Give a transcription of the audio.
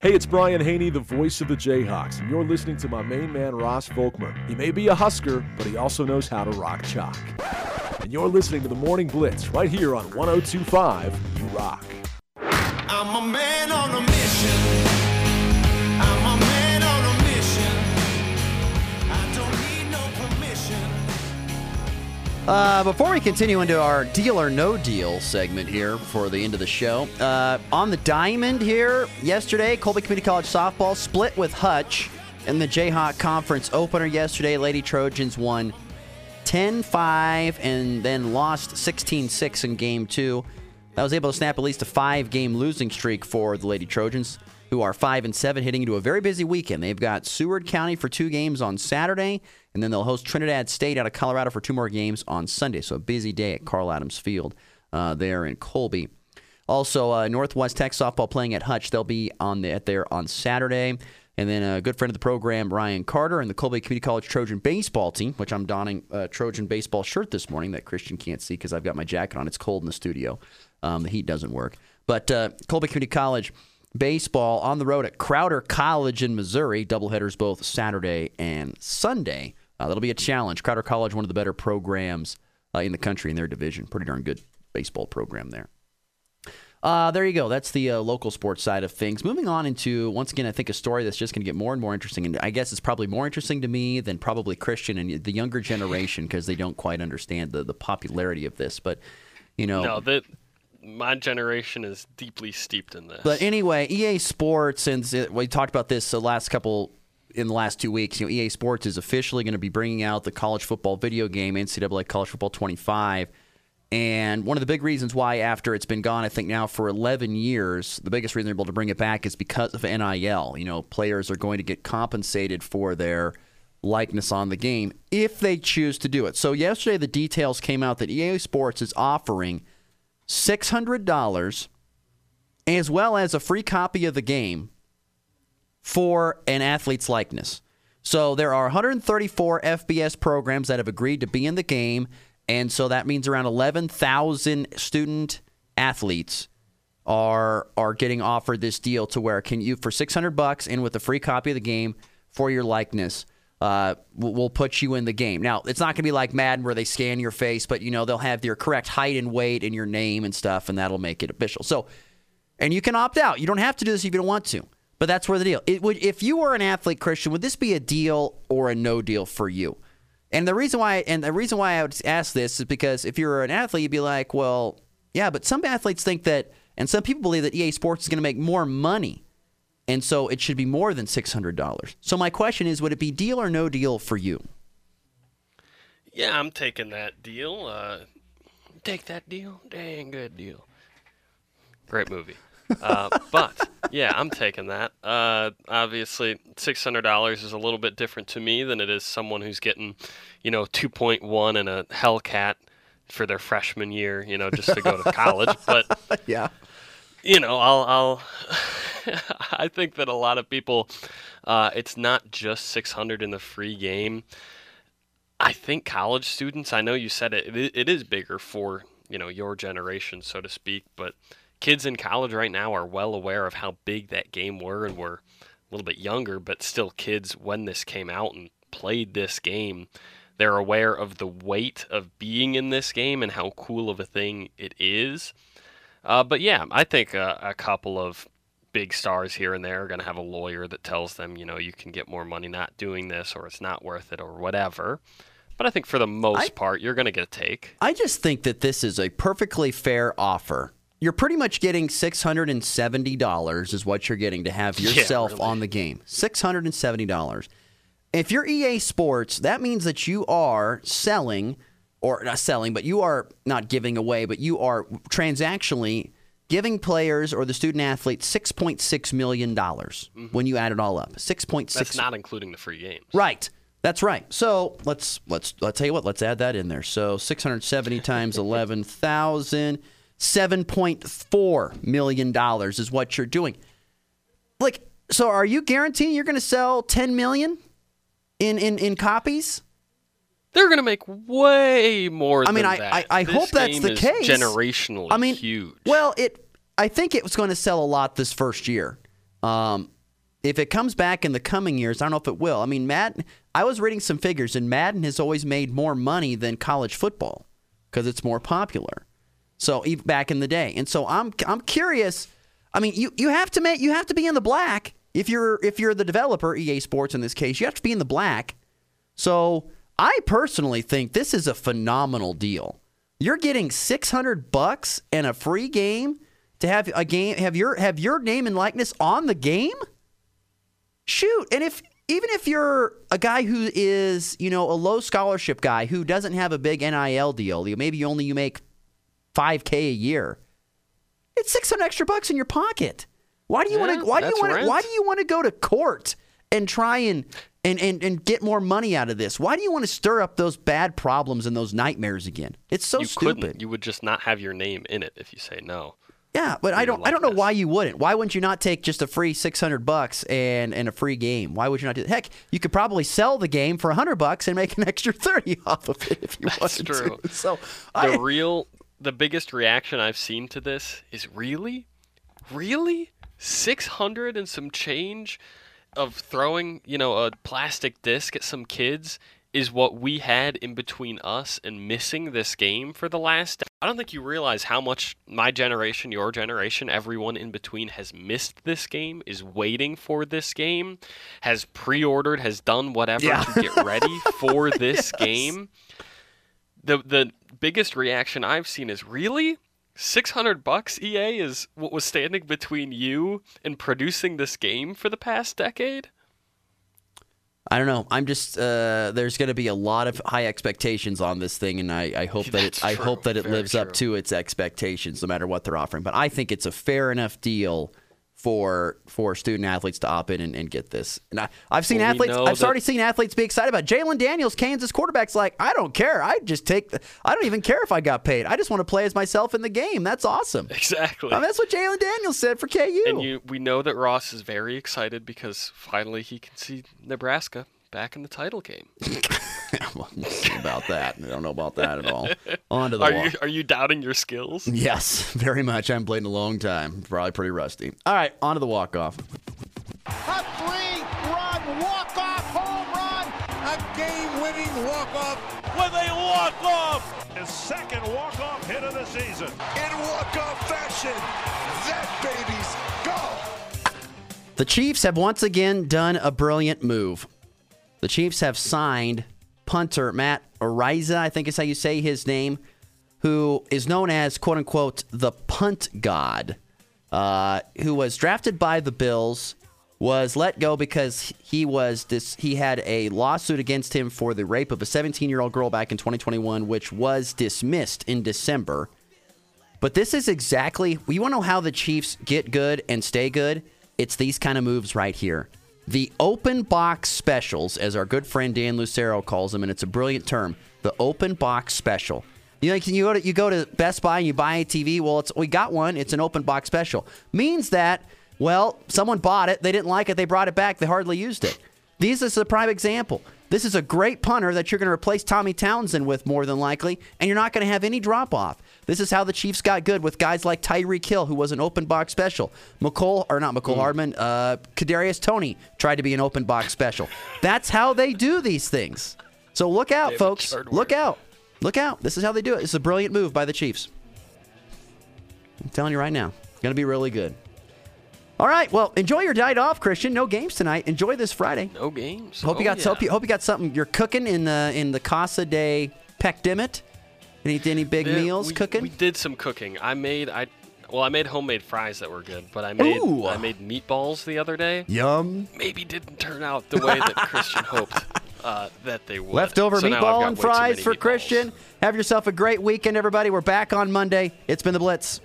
Hey, it's Brian Hanni, the voice of the Jayhawks, and you're listening to my main man, Ross Volkmer. He may be a Husker, but he also knows how to rock chalk. And you're listening to the Morning Blitz right here on 1025 You Rock. I'm a man on a Uh, before we continue into our deal or no deal segment here for the end of the show, uh, on the diamond here yesterday, Colby Community College softball split with Hutch in the Jayhawk Conference opener yesterday. Lady Trojans won 10 5 and then lost 16 6 in game two. That was able to snap at least a five game losing streak for the Lady Trojans, who are 5 and 7, heading into a very busy weekend. They've got Seward County for two games on Saturday, and then they'll host Trinidad State out of Colorado for two more games on Sunday. So a busy day at Carl Adams Field uh, there in Colby. Also, uh, Northwest Tech softball playing at Hutch. They'll be on the, there on Saturday. And then a good friend of the program, Ryan Carter, and the Colby Community College Trojan baseball team, which I'm donning a Trojan baseball shirt this morning that Christian can't see because I've got my jacket on. It's cold in the studio. Um, the heat doesn't work. But uh, Colby Community College baseball on the road at Crowder College in Missouri. Doubleheaders both Saturday and Sunday. Uh, that'll be a challenge. Crowder College, one of the better programs uh, in the country in their division. Pretty darn good baseball program there. Uh, there you go. That's the uh, local sports side of things. Moving on into, once again, I think a story that's just going to get more and more interesting. And I guess it's probably more interesting to me than probably Christian and the younger generation because they don't quite understand the, the popularity of this. But, you know. No, that my generation is deeply steeped in this. But anyway, EA Sports, and we talked about this the last couple in the last two weeks. You know, EA Sports is officially going to be bringing out the college football video game, NCAA College Football 25. And one of the big reasons why, after it's been gone, I think now for 11 years, the biggest reason they're able to bring it back is because of NIL. You know, players are going to get compensated for their likeness on the game if they choose to do it. So yesterday, the details came out that EA Sports is offering $600 as well as a free copy of the game for an athlete's likeness. So there are 134 FBS programs that have agreed to be in the game, and so that means around 11,000 student athletes are are getting offered this deal to where can you for 600 bucks and with a free copy of the game for your likeness uh, we'll put you in the game. Now, it's not going to be like Madden where they scan your face, but you know they'll have your correct height and weight and your name and stuff, and that'll make it official. So, and you can opt out. You don't have to do this if you don't want to, but that's where the deal. It would if you were an athlete, Christian, would this be a deal or a no deal for you? And the reason why and the reason why I would ask this is because if you're an athlete, you'd be like, well, yeah, but some athletes think that, and some people believe that EA Sports is going to make more money and so it should be more than $600. So my question is would it be deal or no deal for you? yeah, I'm taking that deal. Uh, take that deal. Dang good deal. Great movie. Uh, but yeah, I'm taking that. Uh, obviously, six hundred dollars is a little bit different to me than it is someone who's getting, you know, two point one and a Hellcat for their freshman year, you know, just to go to college. But Yeah. you know, I'll, I'll I think that a lot of people, uh, it's not just 600 in the free game. I think college students, I know you said it, it, it is bigger for, you know, your generation, so to speak, but kids in college right now are well aware of how big that game were and were a little bit younger, but still kids when this came out and played this game. They're aware of the weight of being in this game and how cool of a thing it is. Uh, but yeah, I think a, a couple of big stars here and there are going to have a lawyer that tells them, you know, you can get more money not doing this or it's not worth it or whatever. But I think for the most I- part, you're going to get a take. I just think that this is a perfectly fair offer. You're pretty much getting $670 is what you're getting to have yourself really. on the game. $670. If you're EA Sports, that means that you are selling or not selling, but you are not giving away, but you are transactionally giving players or the student athletes $6.6 million mm-hmm. when you add it all up. 6.6 That's not including the free games. Right. That's right. So let's let's let's tell you what. Let's add that in there. So 670 times 11,000, 7.4 million dollars is what you're doing. Like, so are you guaranteeing you're going to sell 10 million in in in copies? They're going to make way more I mean, than I- that. I- I hope that's the case. generationally I mean, huge. Well, it. I think it was going to sell a lot this first year, Um, if it comes back in the coming years, I don't know if it will. I mean, Madden. I was reading some figures, and Madden has always made more money than college football because it's more popular. So even back in the day, and so I'm I'm curious. I mean, you, you have to make you have to be in the black if you're if you're the developer, EA Sports in this case. You have to be in the black. So I personally think this is a phenomenal deal. You're getting 600 bucks and a free game to have a game have your have your name and likeness on the game. Shoot, and if even if you're a guy who is, you know, a low scholarship guy who doesn't have a big NIL deal, maybe only you make 5k a year. It's 600 extra bucks in your pocket. Why do you want to why do you want why do you want to go to court and try and and, and and get more money out of this? Why do you want to stir up those bad problems and those nightmares again? It's so you stupid. couldn't. You would just not have your name in it if you say no. Yeah, but I don't I don't know why you wouldn't. Why wouldn't you not take just a free 600 bucks and and a free game? Why would you not do that? Heck, you could probably sell the game for 100 bucks and make an extra 30 off of it if you That's wanted true. to. So, The I real, the biggest reaction I've seen to this is really, really six hundred and some change of throwing, you know, a plastic disc at some kids is what we had in between us and missing this game for the last. I don't think you realize how much my generation, your generation, everyone in between has missed this game, is waiting for this game, has pre-ordered, has done whatever Yeah. to get ready for this game the the biggest reaction I've seen is really 600 bucks EA is what was standing between you and producing this game for the past decade. I don't know. I'm just uh, there's going to be a lot of high expectations on this thing, and I, I hope that it That's I hope that it Very lives up to its expectations, no matter what they're offering. But I think it's a fair enough deal for for student athletes to opt in and, and get this. And I, I've seen Well, athletes. I've that- already seen athletes be excited about. Jalon Daniels, Kansas quarterback's like, I don't care. I just take. The, I don't even care if I got paid. I just want to play as myself in the game. That's awesome. Exactly. I mean, that's what Jalon Daniels said for KU. and you we know that Ross is very excited because finally he can see Nebraska back in the title game. well, we'll see about that. I don't know about that at all. On to the Are wall. you are you doubting your skills? Yes, very much. I haven't played in a long time. Probably pretty rusty. All right, on to the walk off. A three-run walk-off home run. A game-winning walk-off. with a walk-off. His second walk-off hit of the season. In walk-off fashion. That baby's go. The Chiefs have once again done a brilliant move. The Chiefs have signed punter Matt Araiza, I think is how you say his name, who is known as quote unquote the punt god, uh, who was drafted by the Bills, was let go because he was this he had a lawsuit against him for the rape of a 17 year old girl back in 2021, which was dismissed in December. But this is exactly, you want to know how the Chiefs get good and stay good? It's these kind of moves right here. The open box specials, as our good friend Dan Lucero calls them, and it's a brilliant term. The open box special. You know, you go to you go to Best Buy and you buy a TV? Well, it's we got one. It's an open box special. Means that well, someone bought it, they didn't like it, they brought it back, they hardly used it. These is a prime example. This is a great punter that you're going to replace Tommy Townsend with more than likely, and you're not going to have any drop off. This is how the Chiefs got good with guys like Tyreek Hill, who was an open box special. Mecole, or not Mecole Hardman, uh, Kadarius Toney tried to be an open box special. That's how they do these things. So look out, David folks. Look out. Look out. This is how they do it. It's a brilliant move by the Chiefs. I'm telling you right now, it's going to be really good. All right. Well, enjoy your night off, Christian. No games tonight. Enjoy this Friday. No games. Hope you Oh, got hope, you, hope you got something you're cooking in the in the Casa de Pecdimit. Any any big Yeah, meals we, cooking? We did some cooking. I made I well, I made homemade fries that were good, but I made Ooh. I made meatballs the other day. Yum. Maybe didn't turn out the way that Christian hoped uh, that they would. Leftover So meatball and fries for meatballs. Christian. Have yourself a great weekend, everybody. We're back on Monday. It's been the Blitz.